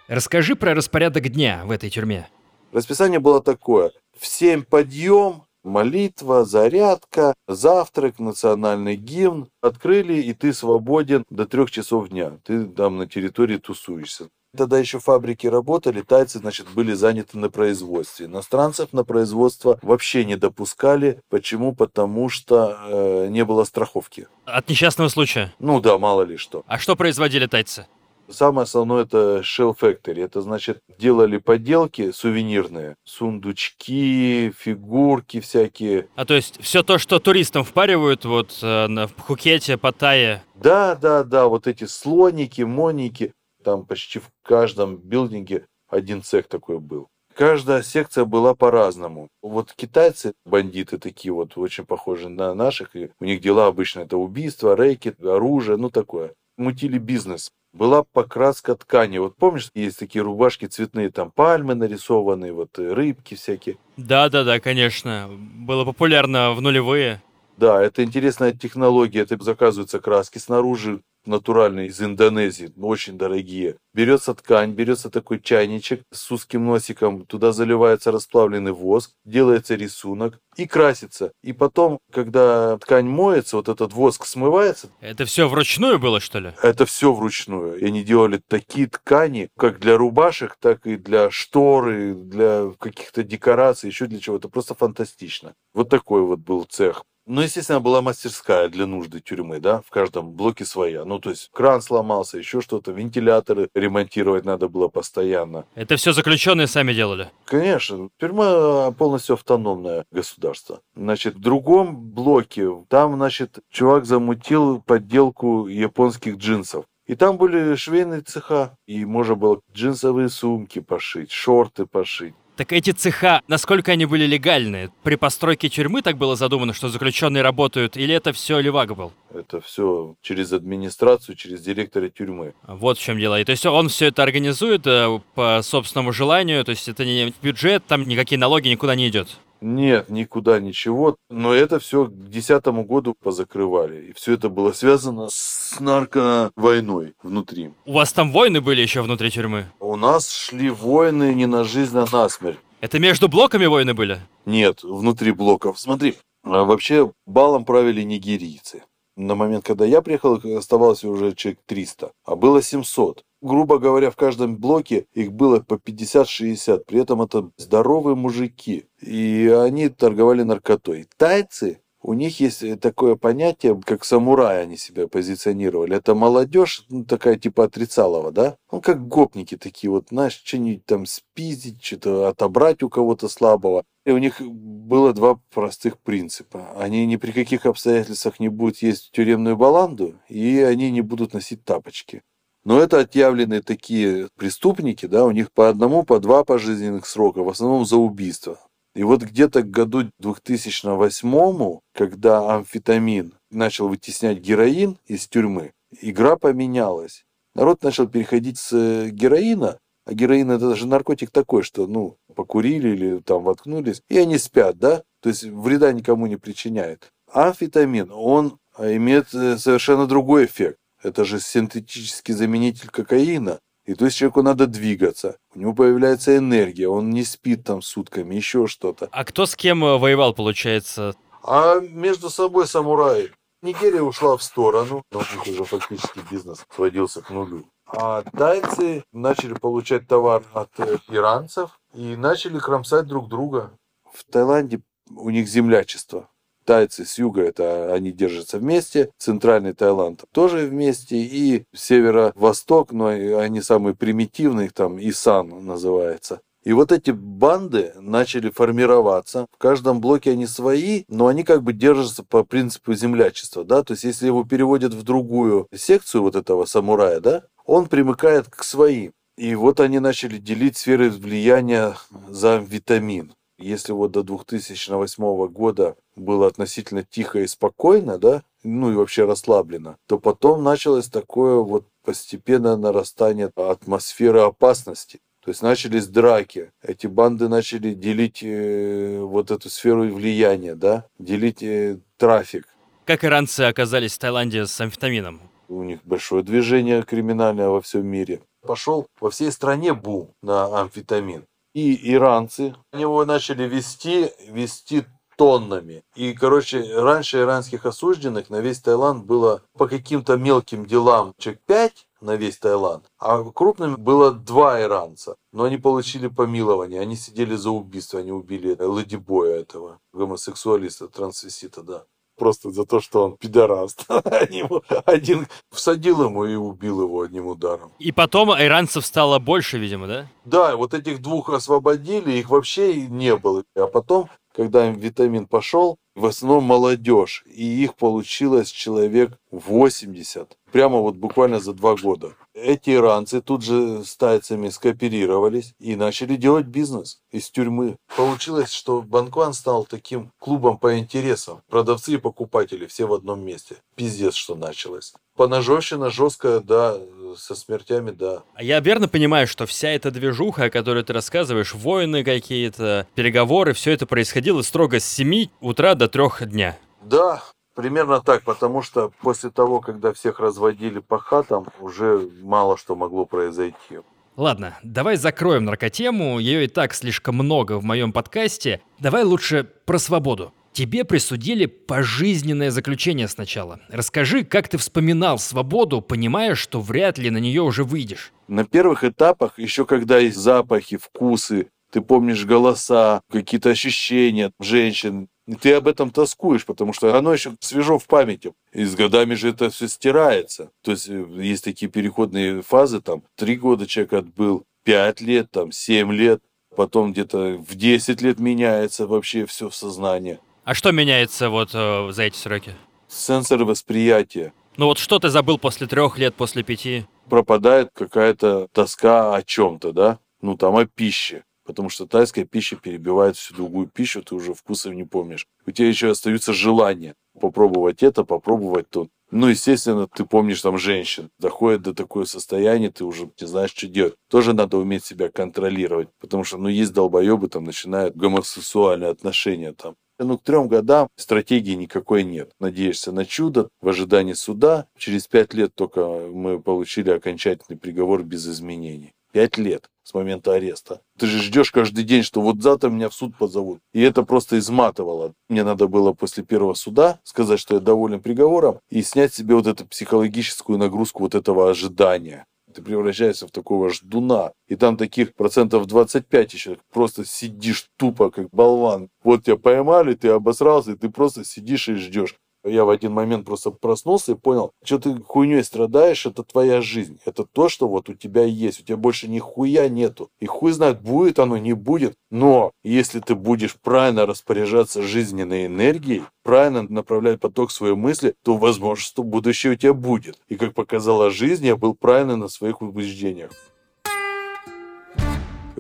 Расскажи про распорядок дня в этой тюрьме. Расписание было такое. В 7 подъем, молитва, зарядка, завтрак, национальный гимн. Открыли, и ты свободен до трех часов дня. Ты там на территории тусуешься. Тогда еще фабрики работали, тайцы, значит, были заняты на производстве. Иностранцев на производство вообще не допускали. Почему? Потому что э, не было страховки. От несчастного случая? Ну да, мало ли что. А что производили тайцы? Самое основное это Shell Factory. Это значит, делали поделки сувенирные. Сундучки, фигурки всякие. А то есть все то, что туристам впаривают вот э, в Пхукете, Паттайе. Да, да, да, вот эти слоники, моники. Там почти в каждом билдинге один цех такой был. Каждая секция была по-разному. Вот китайцы, бандиты такие вот, очень похожи на наших. И у них дела обычно это убийство, рейки, оружие, ну такое. Мутили бизнес была покраска ткани. Вот помнишь, есть такие рубашки цветные, там пальмы нарисованные, вот э, рыбки всякие. Да-да-да, конечно. Было популярно в нулевые. Да, это интересная технология. Это заказываются краски снаружи, натуральные из Индонезии, очень дорогие. Берется ткань, берется такой чайничек с узким носиком, туда заливается расплавленный воск, делается рисунок и красится. И потом, когда ткань моется, вот этот воск смывается. Это все вручную было, что ли? Это все вручную. И они делали такие ткани, как для рубашек, так и для шторы, для каких-то декораций, еще для чего-то. Просто фантастично. Вот такой вот был цех. Ну, естественно, была мастерская для нужды тюрьмы, да, в каждом блоке своя. Ну, то есть кран сломался, еще что-то, вентиляторы ремонтировать надо было постоянно. Это все заключенные сами делали? Конечно. Тюрьма полностью автономное государство. Значит, в другом блоке, там, значит, чувак замутил подделку японских джинсов. И там были швейные цеха, и можно было джинсовые сумки пошить, шорты пошить. Так эти цеха, насколько они были легальные? При постройке тюрьмы так было задумано, что заключенные работают, или это все левак был? Это все через администрацию, через директора тюрьмы. Вот в чем дело. И то есть он все это организует э, по собственному желанию, то есть это не бюджет, там никакие налоги никуда не идет. Нет, никуда ничего. Но это все к 2010 году позакрывали. И все это было связано с нарковойной внутри. У вас там войны были еще внутри тюрьмы? У нас шли войны не на жизнь, а на смерть. Это между блоками войны были? Нет, внутри блоков. Смотри, а вообще балом правили нигерийцы. На момент, когда я приехал, оставалось уже человек 300, а было 700 грубо говоря, в каждом блоке их было по 50-60. При этом это здоровые мужики. И они торговали наркотой. Тайцы, у них есть такое понятие, как самураи они себя позиционировали. Это молодежь, ну, такая типа отрицалова, да? Ну, как гопники такие вот, знаешь, что-нибудь там спиздить, что-то отобрать у кого-то слабого. И у них было два простых принципа. Они ни при каких обстоятельствах не будут есть тюремную баланду, и они не будут носить тапочки. Но это отъявленные такие преступники, да, у них по одному, по два пожизненных срока, в основном за убийство. И вот где-то к году 2008, когда амфетамин начал вытеснять героин из тюрьмы, игра поменялась. Народ начал переходить с героина, а героин это же наркотик такой, что, ну, покурили или там воткнулись, и они спят, да? То есть вреда никому не причиняет. Амфетамин, он имеет э, совершенно другой эффект. Это же синтетический заменитель кокаина. И то есть человеку надо двигаться. У него появляется энергия, он не спит там сутками, еще что-то. А кто с кем э, воевал, получается? А между собой самураи. Нигерия ушла в сторону, но у них уже фактически бизнес сводился к нулю. А тайцы начали получать товар от э, иранцев и начали кромсать друг друга. В Таиланде у них землячество тайцы с юга, это они держатся вместе, центральный Таиланд тоже вместе, и северо-восток, но они самые примитивные, там Исан называется. И вот эти банды начали формироваться. В каждом блоке они свои, но они как бы держатся по принципу землячества, да, то есть если его переводят в другую секцию вот этого самурая, да, он примыкает к своим. И вот они начали делить сферы влияния за витамин. Если вот до 2008 года было относительно тихо и спокойно, да, ну и вообще расслаблено, то потом началось такое вот постепенное нарастание атмосферы опасности. То есть начались драки, эти банды начали делить э, вот эту сферу влияния, да, делить э, трафик. Как иранцы оказались в Таиланде с амфетамином? У них большое движение криминальное во всем мире. Пошел во всей стране бум на амфетамин и иранцы его начали вести, вести тоннами. И, короче, раньше иранских осужденных на весь Таиланд было по каким-то мелким делам человек 5 на весь Таиланд, а крупными было два иранца. Но они получили помилование, они сидели за убийство, они убили ледибоя этого, гомосексуалиста, трансвестита, да просто за то, что он пидораст. <laughs> Один всадил ему и убил его одним ударом. И потом иранцев стало больше, видимо, да? Да, вот этих двух освободили, их вообще не было. А потом, когда им витамин пошел, в основном молодежь, и их получилось человек 80, прямо вот буквально за два года. Эти иранцы тут же с тайцами скооперировались и начали делать бизнес из тюрьмы. Получилось, что Банкван стал таким клубом по интересам. Продавцы и покупатели все в одном месте. Пиздец, что началось. Поножовщина жесткая, да, со смертями, да. А я верно понимаю, что вся эта движуха, о которой ты рассказываешь, войны какие-то, переговоры, все это происходило строго с 7 утра до 3 дня? Да, примерно так, потому что после того, когда всех разводили по хатам, уже мало что могло произойти. Ладно, давай закроем наркотему, ее и так слишком много в моем подкасте. Давай лучше про свободу. Тебе присудили пожизненное заключение сначала. Расскажи, как ты вспоминал свободу, понимая, что вряд ли на нее уже выйдешь. На первых этапах, еще когда есть запахи, вкусы, ты помнишь голоса, какие-то ощущения женщин, и ты об этом тоскуешь, потому что оно еще свежо в памяти. И с годами же это все стирается. То есть э, есть такие переходные фазы, там, три года человек отбыл, пять лет, там, семь лет, потом где-то в 10 лет меняется вообще все в сознании. А что меняется вот э, за эти сроки? Сенсоры восприятия. Ну вот что ты забыл после трех лет, после пяти? Пропадает какая-то тоска о чем-то, да? Ну там о пище. Потому что тайская пища перебивает всю другую пищу, ты уже вкусов не помнишь. У тебя еще остаются желания попробовать это, попробовать то. Ну, естественно, ты помнишь там женщин. Доходит до такое состояние, ты уже не знаешь, что делать. Тоже надо уметь себя контролировать. Потому что, ну, есть долбоебы, там начинают гомосексуальные отношения там. Ну, к трем годам стратегии никакой нет. Надеешься на чудо, в ожидании суда. Через пять лет только мы получили окончательный приговор без изменений. Пять лет с момента ареста. Ты же ждешь каждый день, что вот завтра меня в суд позовут. И это просто изматывало. Мне надо было после первого суда сказать, что я доволен приговором и снять себе вот эту психологическую нагрузку вот этого ожидания ты превращаешься в такого ждуна. И там таких процентов 25 еще просто сидишь тупо, как болван. Вот тебя поймали, ты обосрался, и ты просто сидишь и ждешь. Я в один момент просто проснулся и понял, что ты хуйней страдаешь, это твоя жизнь. Это то, что вот у тебя есть. У тебя больше ни хуя нету. И хуй знает, будет оно, не будет. Но если ты будешь правильно распоряжаться жизненной энергией, правильно направлять поток своей мысли, то возможно, что будущее у тебя будет. И как показала жизнь, я был правильно на своих убеждениях.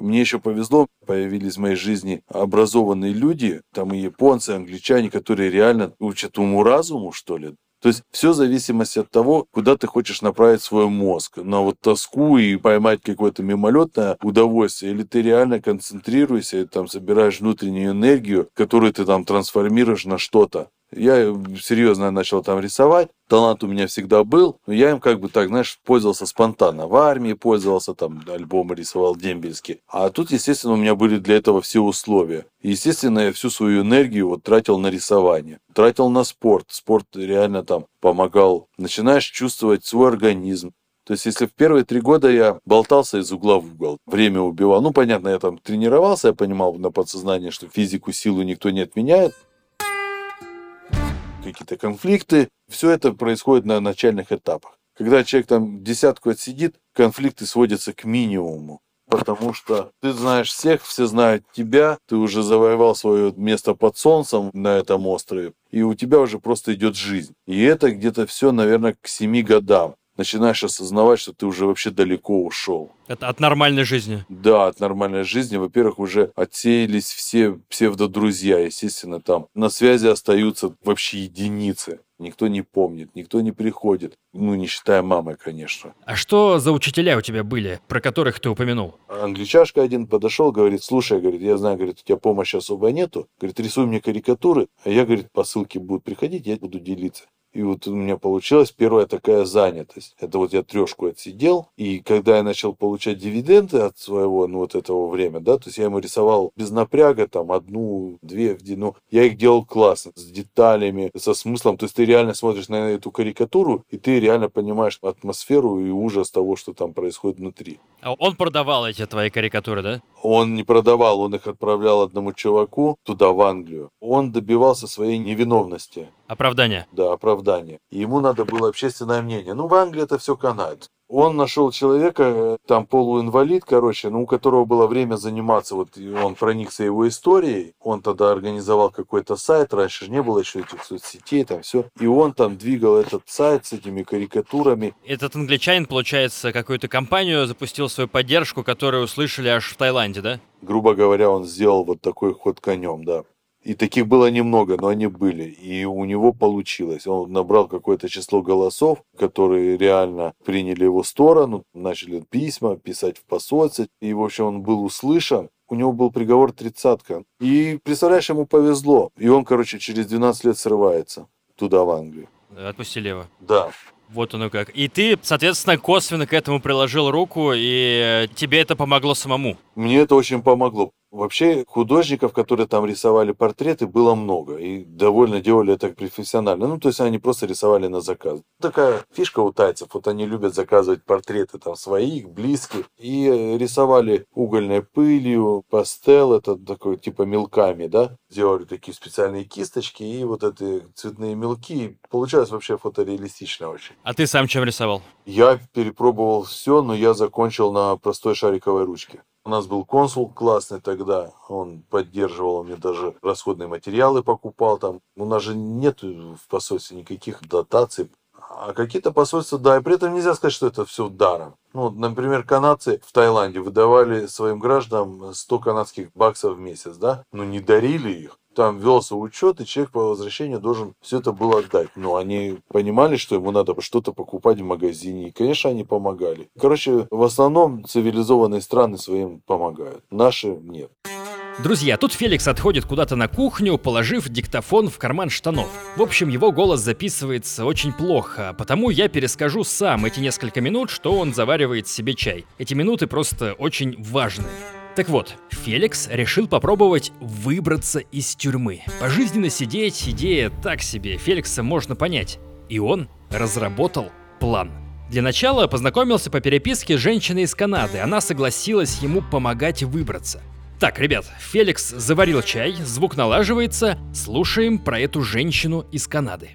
Мне еще повезло, появились в моей жизни образованные люди, там и японцы, и англичане, которые реально учат уму-разуму, что ли. То есть все в зависимости от того, куда ты хочешь направить свой мозг. На вот тоску и поймать какое-то мимолетное удовольствие. Или ты реально концентрируешься и там собираешь внутреннюю энергию, которую ты там трансформируешь на что-то. Я серьезно начал там рисовать. Талант у меня всегда был, но я им как бы так, знаешь, пользовался спонтанно. В армии пользовался, там альбомы рисовал дембельски. А тут, естественно, у меня были для этого все условия. Естественно, я всю свою энергию вот тратил на рисование. Тратил на спорт. Спорт реально там помогал. Начинаешь чувствовать свой организм. То есть, если в первые три года я болтался из угла в угол, время убивал, ну, понятно, я там тренировался, я понимал на подсознании, что физику, силу никто не отменяет, какие-то конфликты. Все это происходит на начальных этапах. Когда человек там десятку отсидит, конфликты сводятся к минимуму. Потому что ты знаешь всех, все знают тебя, ты уже завоевал свое место под солнцем на этом острове, и у тебя уже просто идет жизнь. И это где-то все, наверное, к семи годам начинаешь осознавать, что ты уже вообще далеко ушел. Это от нормальной жизни? Да, от нормальной жизни. Во-первых, уже отсеялись все псевдодрузья, естественно, там на связи остаются вообще единицы. Никто не помнит, никто не приходит. Ну, не считая мамы, конечно. А что за учителя у тебя были, про которых ты упомянул? Англичашка один подошел, говорит, слушай, говорит, я знаю, говорит, у тебя помощи особо нету. Говорит, рисуй мне карикатуры, а я, говорит, по ссылке будут приходить, я буду делиться. И вот у меня получилась первая такая занятость. Это вот я трешку отсидел, и когда я начал получать дивиденды от своего, ну, вот этого времени, да, то есть я ему рисовал без напряга, там, одну, две, ну, я их делал классно, с деталями, со смыслом, то есть ты реально смотришь на эту карикатуру, и ты реально понимаешь атмосферу и ужас того, что там происходит внутри. А он продавал эти твои карикатуры, да? Он не продавал, он их отправлял одному чуваку туда, в Англию. Он добивался своей невиновности. Оправдание. Да, оправдание. И ему надо было общественное мнение. Ну, в Англии это все канает. Он нашел человека, там полуинвалид, короче, ну, у которого было время заниматься, вот он проникся его историей, он тогда организовал какой-то сайт, раньше же не было еще этих соцсетей, там все, и он там двигал этот сайт с этими карикатурами. Этот англичанин, получается, какую-то компанию запустил свою поддержку, которую услышали аж в Таиланде, да? Грубо говоря, он сделал вот такой ход конем, да. И таких было немного, но они были. И у него получилось. Он набрал какое-то число голосов, которые реально приняли его сторону, начали письма писать в посольстве. И, в общем, он был услышан. у него был приговор тридцатка. И, представляешь, ему повезло. И он, короче, через 12 лет срывается туда, в Англию. Отпустили его. Да. Вот оно как. И ты, соответственно, косвенно к этому приложил руку, и тебе это помогло самому. Мне это очень помогло. Вообще художников, которые там рисовали портреты, было много. И довольно делали это профессионально. Ну, то есть они просто рисовали на заказ. Такая фишка у тайцев. Вот они любят заказывать портреты там своих, близких. И э, рисовали угольной пылью, пастел, это такой типа мелками, да. Делали такие специальные кисточки и вот эти цветные мелки. Получалось вообще фотореалистично очень. А ты сам чем рисовал? Я перепробовал все, но я закончил на простой шариковой ручке. У нас был консул классный тогда, он поддерживал мне даже расходные материалы покупал там. У нас же нет в посольстве никаких дотаций. А какие-то посольства, да, и при этом нельзя сказать, что это все даром. Ну, например, канадцы в Таиланде выдавали своим гражданам 100 канадских баксов в месяц, да, но не дарили их там велся учет, и человек по возвращению должен все это было отдать. Но они понимали, что ему надо что-то покупать в магазине. И, конечно, они помогали. Короче, в основном цивилизованные страны своим помогают. Наши нет. Друзья, тут Феликс отходит куда-то на кухню, положив диктофон в карман штанов. В общем, его голос записывается очень плохо, потому я перескажу сам эти несколько минут, что он заваривает себе чай. Эти минуты просто очень важные. Так вот, Феликс решил попробовать выбраться из тюрьмы. Пожизненно сидеть, идея так себе, Феликса можно понять. И он разработал план. Для начала познакомился по переписке с женщиной из Канады, она согласилась ему помогать выбраться. Так, ребят, Феликс заварил чай, звук налаживается, слушаем про эту женщину из Канады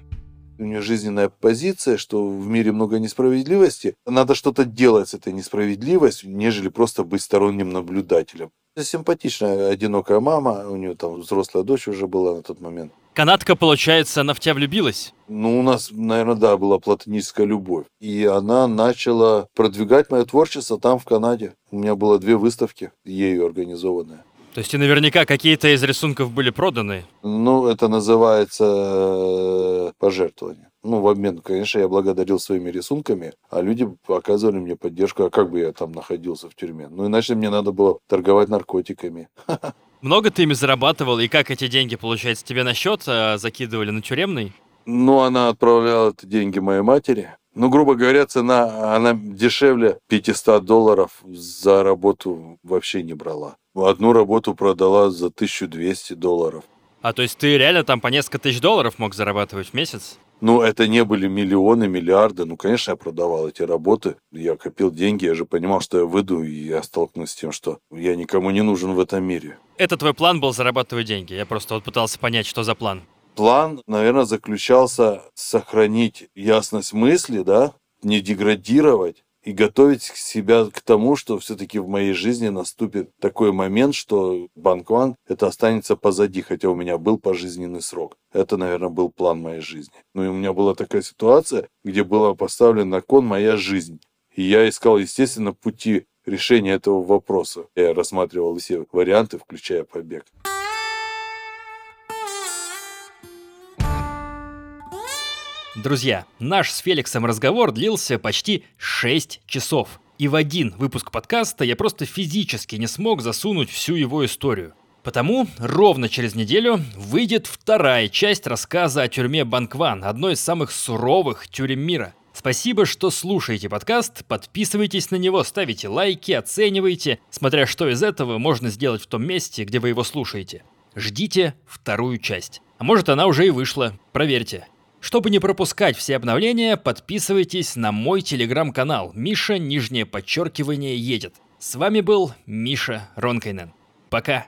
у нее жизненная позиция, что в мире много несправедливости, надо что-то делать с этой несправедливостью, нежели просто быть сторонним наблюдателем. Симпатичная одинокая мама, у нее там взрослая дочь уже была на тот момент. Канадка, получается, она в тебя влюбилась? Ну, у нас, наверное, да, была платоническая любовь. И она начала продвигать мое творчество там, в Канаде. У меня было две выставки, ею организованные. То есть и наверняка какие-то из рисунков были проданы? Ну, это называется э, пожертвование. Ну, в обмен, конечно, я благодарил своими рисунками, а люди оказывали мне поддержку, а как бы я там находился в тюрьме. Ну, иначе мне надо было торговать наркотиками. <laughs> Много ты ими зарабатывал, и как эти деньги, получается, тебе на счет а, закидывали на тюремный? Ну, она отправляла деньги моей матери. Ну, грубо говоря, цена, она дешевле 500 долларов за работу вообще не брала. Одну работу продала за 1200 долларов. А то есть ты реально там по несколько тысяч долларов мог зарабатывать в месяц? Ну, это не были миллионы, миллиарды. Ну, конечно, я продавал эти работы. Я копил деньги, я же понимал, что я выйду, и я столкнусь с тем, что я никому не нужен в этом мире. Это твой план был зарабатывать деньги? Я просто вот пытался понять, что за план. План, наверное, заключался сохранить ясность мысли, да, не деградировать, и готовить себя к тому, что все-таки в моей жизни наступит такой момент, что Банк Ван это останется позади, хотя у меня был пожизненный срок. Это, наверное, был план моей жизни. Ну и у меня была такая ситуация, где была поставлена на кон моя жизнь. И я искал, естественно, пути решения этого вопроса. Я рассматривал все варианты, включая побег. Друзья, наш с Феликсом разговор длился почти 6 часов. И в один выпуск подкаста я просто физически не смог засунуть всю его историю. Потому ровно через неделю выйдет вторая часть рассказа о тюрьме Банкван, одной из самых суровых тюрем мира. Спасибо, что слушаете подкаст, подписывайтесь на него, ставите лайки, оценивайте, смотря что из этого можно сделать в том месте, где вы его слушаете. Ждите вторую часть. А может она уже и вышла, проверьте. Чтобы не пропускать все обновления, подписывайтесь на мой телеграм-канал Миша, нижнее подчеркивание, едет. С вами был Миша Ронкайнен. Пока.